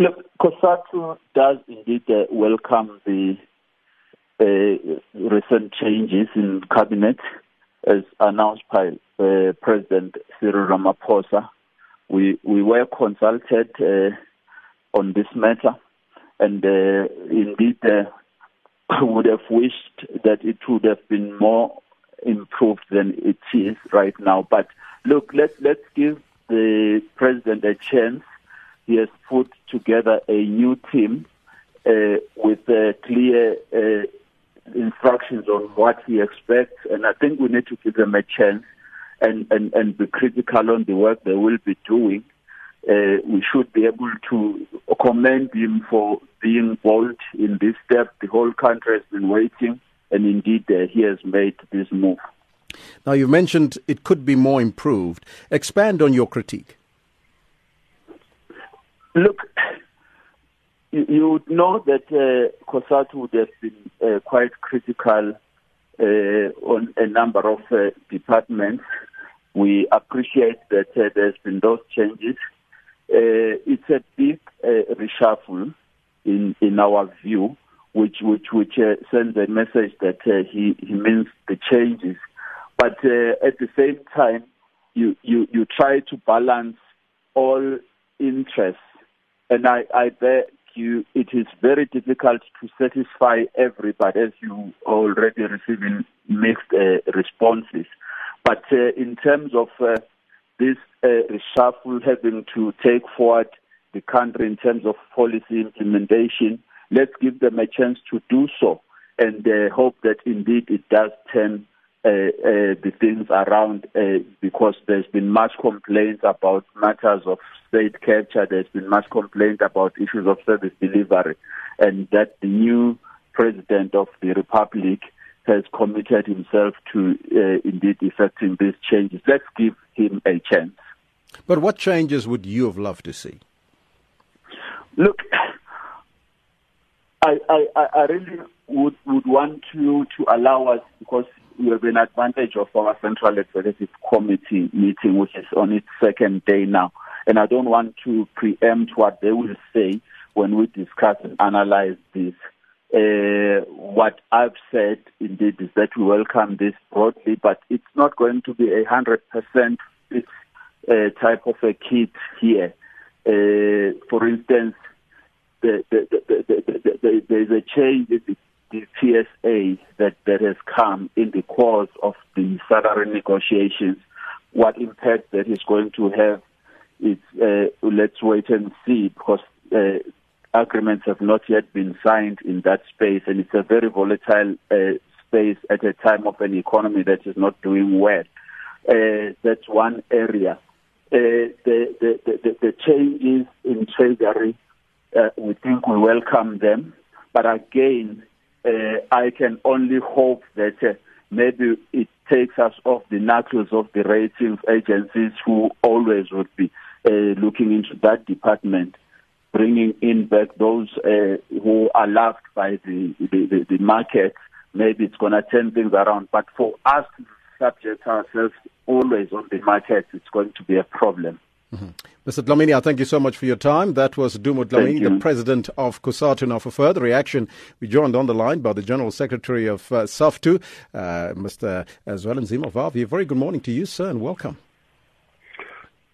Look, COSATU does indeed uh, welcome the uh, recent changes in cabinet as announced by uh, President Cyril Ramaphosa. We we were consulted uh, on this matter, and uh, indeed uh, would have wished that it would have been more improved than it is right now. But look, let's let's give the president a chance. He has put together a new team uh, with uh, clear uh, instructions on what he expects, and I think we need to give them a chance and, and, and be critical on the work they will be doing. Uh, we should be able to commend him for being bold in this step. The whole country has been waiting, and indeed uh, he has made this move. Now, you mentioned it could be more improved. Expand on your critique. Look, you, would know that uh, COSATU would have been uh, quite critical uh, on a number of uh, departments. We appreciate that uh, there's been those changes. Uh, it's a big uh, reshuffle in in our view, which which which sends a message that he he means the changes, but at the same time, you you you try to balance all interests, and I I beg you, it is very difficult to satisfy everybody, as you already receiving mixed uh, responses. But uh, in terms of uh, this uh, reshuffle having to take forward the country in terms of policy implementation, let's give them a chance to do so and uh, hope that indeed it does turn uh, uh, the things around uh, because there's been much complaints about matters of state capture, there's been much complaint about issues of service delivery, and that the new president of the republic has committed himself to uh, indeed effecting these changes. Let's give him a chance. But what changes would you have loved to see? Look, I, I, I really would, would want you to allow us, because we have an advantage of our Central Executive Committee meeting, which is on its second day now. And I don't want to preempt what they will say when we discuss and analyze this. Uh, what I've said indeed is that we welcome this broadly, but it's not going to be a hundred percent uh, type of a kit here. Uh, for instance, the, the, the, there's a change in the, the TSA that, that has come in the course of the salary negotiations. What impact that is going to have uh, let's wait and see because uh, agreements have not yet been signed in that space, and it's a very volatile uh, space at a time of an economy that is not doing well. Uh, that's one area. Uh, the, the, the, the changes in treasury, uh, we think we welcome them, but again, uh, I can only hope that uh, maybe it takes us off the knuckles of the ratings agencies who always would be uh, looking into that department, bringing in back those uh, who are loved by the, the, the, the market. Maybe it's going to turn things around. But for us to subject ourselves always on the market, it's going to be a problem. Mm-hmm. Mr. Dlamini, I thank you so much for your time. That was Sdumo Dlamini, the president of COSATU. Now, for further reaction, we joined on the line by the General Secretary of uh, SAFTU, uh, Mr. Zwelinzima Vavi. Very good morning to you, sir, and welcome.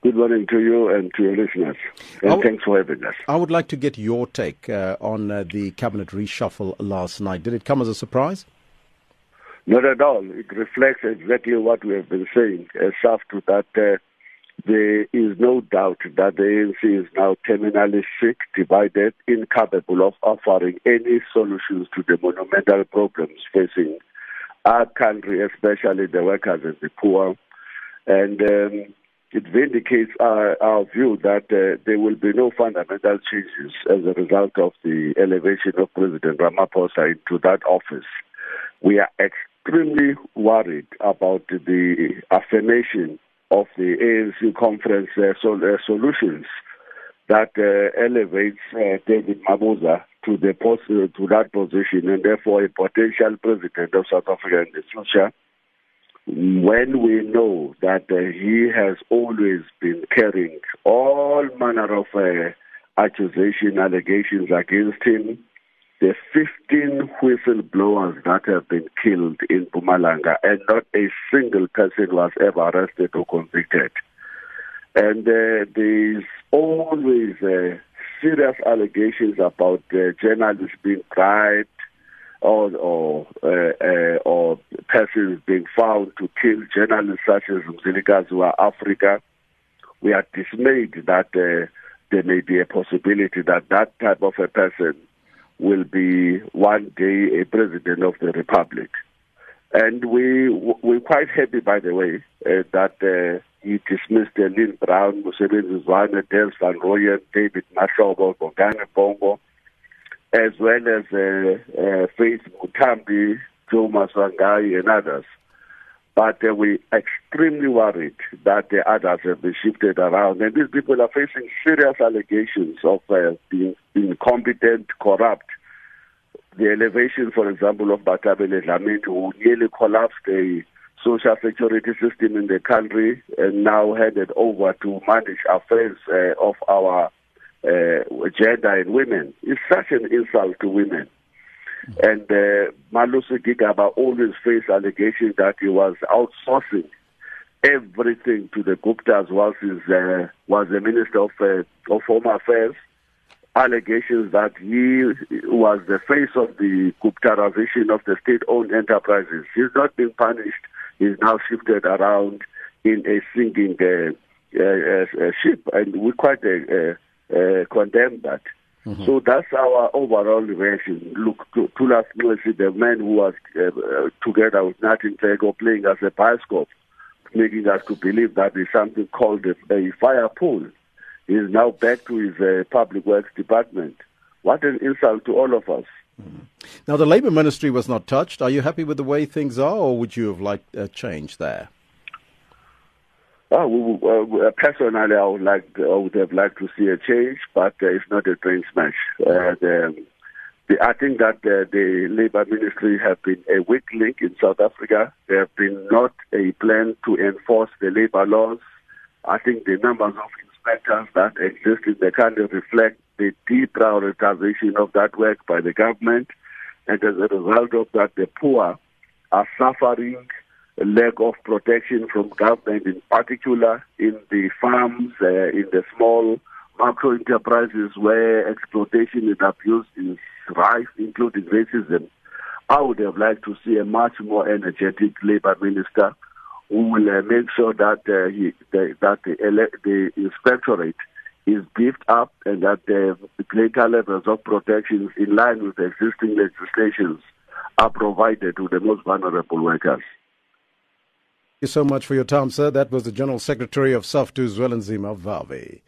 Good morning to you and to your listeners. And w- thanks for having us. I would like to get your take uh, on uh, the cabinet reshuffle last night. Did it come as a surprise? Not at all. It reflects exactly what we have been saying as SAFTU that uh, there is no doubt that the ANC is now terminally sick, divided, incapable of offering any solutions to the monumental problems facing our country, especially the workers and the poor. And um, it vindicates our, our view that uh, there will be no fundamental changes as a result of the elevation of President Ramaphosa into that office. We are extremely worried about the affirmation of the ANC conference uh, sol- uh, solutions that uh, elevates David Mabuza to the to that position and therefore a potential president of South Africa in the future when we know that uh, he has always been carrying all manner of uh, accusation, allegations against him. The 15 whistleblowers that have been killed in Mpumalanga, and not a single person was ever arrested or convicted. And uh, there's always uh, serious allegations about uh, journalists being bribed or or, uh, uh, or persons being found to kill journalists such as Mzilikazi Africa. We are dismayed that uh, there may be a possibility that that type of a person will be one day a president of the republic. And we we're quite happy, by the way, uh, that uh, he dismissed uh, Lynn Brown, Mosebenzi Zwane, Des Van Rooyen, David Mahlobo, Bongani Bongo, as well as uh, uh, Faith Muthambi, Thomas Wangai, and others. But uh, we're extremely worried that the others have been shifted around. And these people are facing serious allegations of uh, being incompetent, corrupt. The elevation, for example, of Bathabile Dlamini, who nearly collapsed the social security system in the country and now handed over to manage affairs uh, of our uh, gender and women is such an insult to women. And uh, Malusi Gigaba always faced allegations that he was outsourcing everything to the Guptas whilst he uh, was the Minister of, uh, of Home Affairs. Allegations that he was the face of the Guptarization of the state-owned enterprises. He's not been punished. He's now shifted around in a sinking uh, uh, uh, ship, and we quite uh, uh, condemn that. Mm-hmm. So that's our overall reaction. Look, to Thulas Nxesi, the man who was uh, uh, together with Nathi Nhleko playing as a bioscope, making us to believe that there's something called a, a fire pool. He is now back to his uh, public works department. What an insult to all of us. Mm-hmm. Now, the Labour Ministry was not touched. Are you happy with the way things are, or would you have liked a change there? Oh, uh, personally, I would like, I would have liked to see a change, but uh, it's not a train smash. Uh, the, the, I think that uh, the Labour Ministry have been a weak link in South Africa. There have been not a plan to enforce the labour laws. I think the numbers of inspectors that exist in the country reflect the deprioritization of that work by the government, and as a result of that, the poor are suffering a lack of protection from government, in particular in the farms, uh, in the small macro enterprises where exploitation and abuse is rife, including racism. I would have liked to see a much more energetic labor minister who will uh, make sure that uh, he, the, that the, the inspectorate is beefed up and that the greater levels of protections in line with existing legislations are provided to the most vulnerable workers Thank you so much for your time, sir. That was the General Secretary of SAFTU, Zwelinzima Vavi.